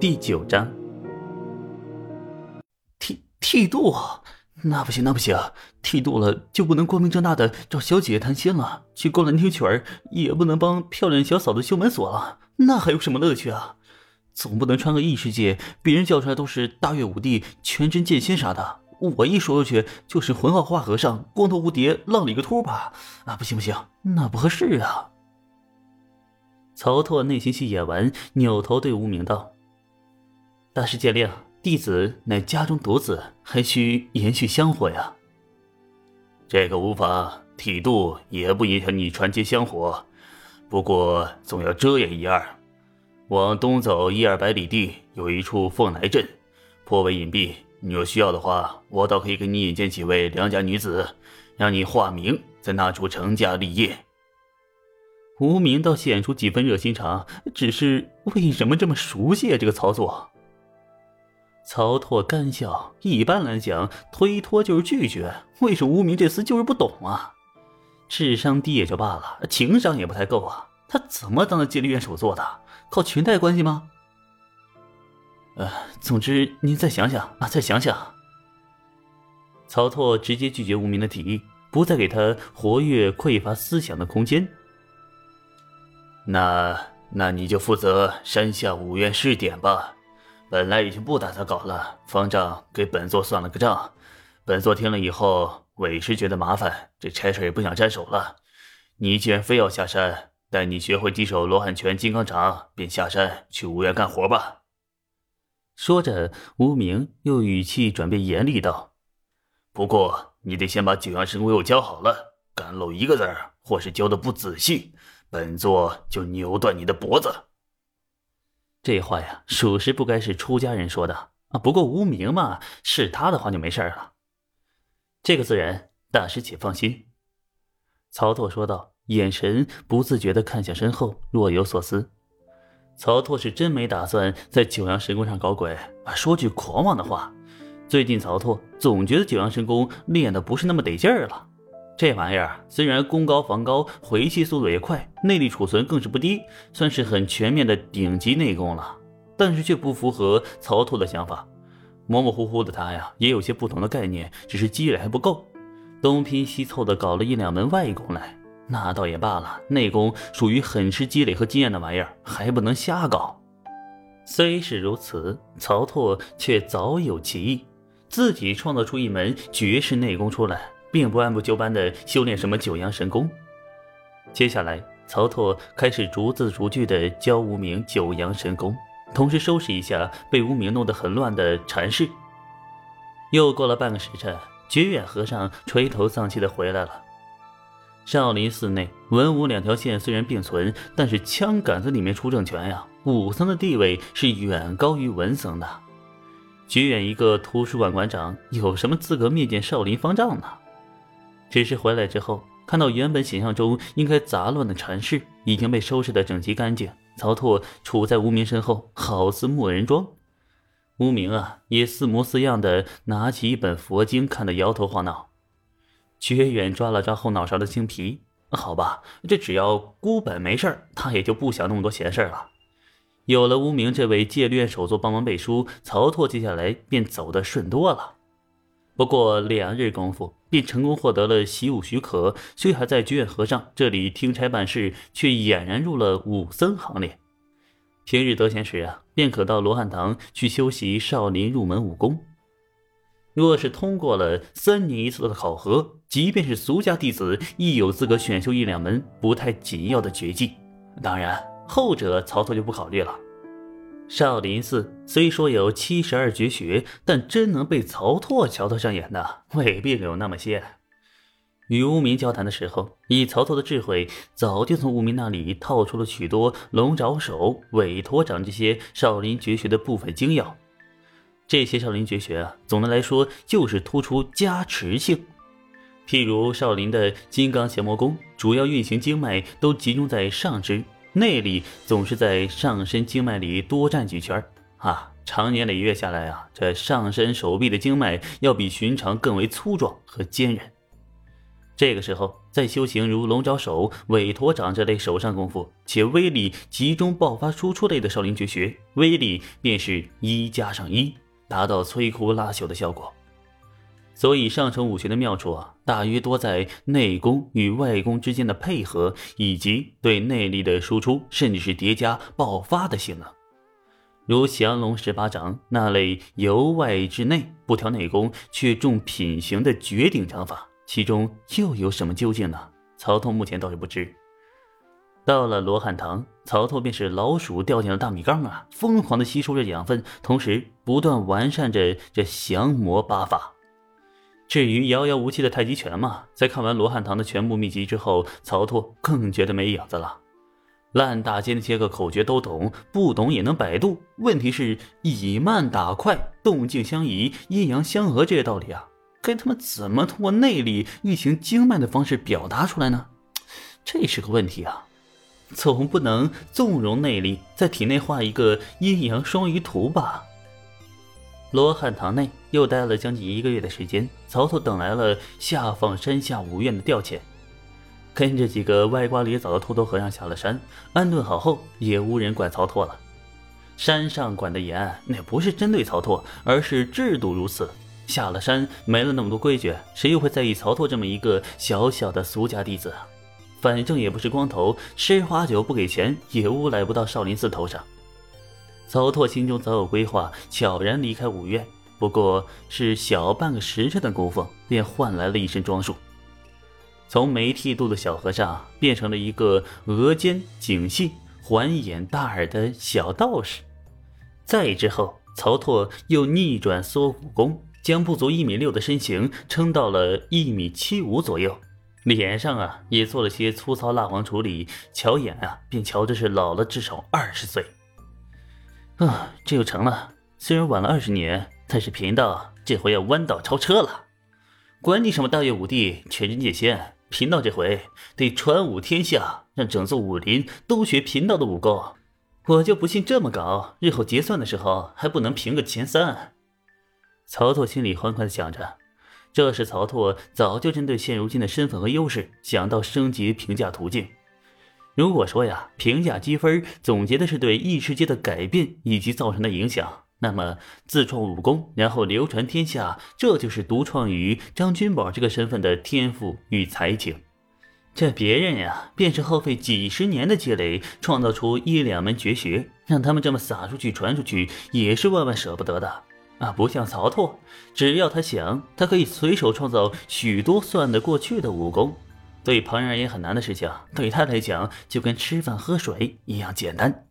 第九章。剃剃度？那不行，那不行！剃度了就不能光明正大的找小姐姐谈心了，去勾兰听曲儿也不能帮漂亮小嫂子修门锁了，那还有什么乐趣啊？总不能穿个异世界，别人叫出来都是大岳武帝、全真剑仙啥的，我一说出去就是浑号花和尚、光头蝴蝶、浪里个秃吧？啊，不行不行，那不合适啊！曹拓内心戏演完，扭头对无名道：“大师见谅。”弟子乃家中独子，还需延续香火呀。这个无妨，剃度也不影响你传接香火，不过总要遮掩一二。往东走一二百里地，有一处凤来镇，颇为隐蔽。你若需要的话，我倒可以给你引荐几位良家女子，让你化名，在那处成家立业。无名倒显出几分热心肠，只是为什么这么熟悉啊？这个操作？曹拓干笑，一般来讲，推脱就是拒绝。为什么无名这厮就是不懂啊？智商低也就罢了，情商也不太够啊！他怎么当的戒律院首座的？靠裙带关系吗？呃，总之您再想想啊，再想想。曹拓直接拒绝无名的提议，不再给他活跃匮乏思想的空间。那那你就负责山下五院试点吧。本来已经不打算搞了，方丈给本座算了个账，本座听了以后，委实觉得麻烦，这差事也不想沾手了。你既然非要下山，待你学会几手罗汉拳、金刚掌，便下山去无院干活吧。说着，无名又语气转变严厉道：“不过你得先把九阳神功给我教好了，敢漏一个字儿，或是教的不仔细，本座就扭断你的脖子。”这话呀，属实不该是出家人说的啊。不过无名嘛，是他的话就没事了。这个自然，大师且放心。”曹拓说道，眼神不自觉的看向身后，若有所思。曹拓是真没打算在九阳神功上搞鬼啊。说句狂妄的话，最近曹拓总觉得九阳神功练的不是那么得劲儿了。这玩意儿虽然攻高防高，回气速度也快，内力储存更是不低，算是很全面的顶级内功了。但是却不符合曹拓的想法，模模糊糊的他呀，也有些不同的概念，只是积累还不够，东拼西凑的搞了一两门外功来，那倒也罢了。内功属于很吃积累和经验的玩意儿，还不能瞎搞。虽是如此，曹拓却早有其意，自己创造出一门绝世内功出来。并不按部就班的修炼什么九阳神功。接下来，曹拓开始逐字逐句的教无名九阳神功，同时收拾一下被无名弄得很乱的禅室。又过了半个时辰，觉远和尚垂头丧气的回来了。少林寺内文武两条线虽然并存，但是枪杆子里面出政权呀，武僧的地位是远高于文僧的。觉远一个图书馆馆长，有什么资格面见少林方丈呢？只是回来之后，看到原本想象中应该杂乱的禅室已经被收拾得整齐干净。曹拓处在无名身后，好似木人桩。无名啊，也似模似样的拿起一本佛经，看得摇头晃脑。绝远抓了抓后脑勺的青皮，好吧，这只要孤本没事他也就不想那么多闲事了。有了无名这位戒律院首座帮忙背书，曹拓接下来便走得顺多了。不过两日功夫，便成功获得了习武许可。虽还在觉远和尚这里听差办事，却俨然入了武僧行列。平日得闲时啊，便可到罗汉堂去修习少林入门武功。若是通过了三年一次的考核，即便是俗家弟子，亦有资格选修一两门不太紧要的绝技。当然，后者曹操就不考虑了。少林寺虽说有七十二绝学，但真能被曹拓瞧得上眼的未必有那么些。与无名交谈的时候，以曹操的智慧，早就从无名那里套出了许多龙爪手、韦陀掌这些少林绝学的部分精要。这些少林绝学啊，总的来说就是突出加持性。譬如少林的金刚降魔功，主要运行经脉都集中在上肢。内力总是在上身经脉里多占几圈啊，长年累月下来啊，这上身手臂的经脉要比寻常更为粗壮和坚韧。这个时候再修行如龙爪手、韦陀掌这类手上功夫，且威力集中爆发输出类的少林绝学，威力便是一加上一，达到摧枯拉朽的效果。所以上乘武学的妙处啊，大约多在内功与外功之间的配合，以及对内力的输出，甚至是叠加爆发的性能。如降龙十八掌那类由外至内不挑内功却重品行的绝顶掌法，其中又有什么究竟呢？曹操目前倒是不知。到了罗汉堂，曹操便是老鼠掉进了大米缸啊，疯狂的吸收着养分，同时不断完善着这降魔八法。至于遥遥无期的太极拳嘛，在看完罗汉堂的全部秘籍之后，曹拓更觉得没影子了。烂大街那些个口诀都懂，不懂也能百度。问题是以慢打快，动静相宜，阴阳相合这些道理啊，该他妈怎么通过内力运行经脉的方式表达出来呢？这是个问题啊！总不能纵容内力在体内画一个阴阳双鱼图吧？罗汉堂内又待了将近一个月的时间，曹操等来了下放山下五院的调遣，跟着几个歪瓜裂枣的秃头和尚下了山，安顿好后，也无人管曹操了。山上管得严，那不是针对曹操，而是制度如此。下了山没了那么多规矩，谁又会在意曹操这么一个小小的俗家弟子？反正也不是光头，吃花酒不给钱，也诬赖不到少林寺头上。曹拓心中早有规划，悄然离开五院，不过是小半个时辰的功夫，便换来了一身装束，从没剃度的小和尚变成了一个额间颈细、环眼大耳的小道士。再之后，曹拓又逆转缩骨功，将不足一米六的身形撑到了一米七五左右，脸上啊也做了些粗糙蜡黄处理，瞧眼啊便瞧着是老了至少二十岁。啊，这就成了。虽然晚了二十年，但是贫道这回要弯道超车了。管你什么大岳武帝、全真剑仙，贫道这回得传武天下，让整座武林都学贫道的武功。我就不信这么搞，日后结算的时候还不能评个前三。曹拓心里欢快的想着，这是曹拓早就针对现如今的身份和优势，想到升级评价途径。如果说呀，评价积分总结的是对异世界的改变以及造成的影响，那么自创武功然后流传天下，这就是独创于张君宝这个身份的天赋与才情。这别人呀，便是耗费几十年的积累，创造出一两门绝学，让他们这么撒出去传出去，也是万万舍不得的啊！不像曹拓，只要他想，他可以随手创造许多算得过去的武功。对旁人也很难的事情，对他来讲就跟吃饭喝水一样简单。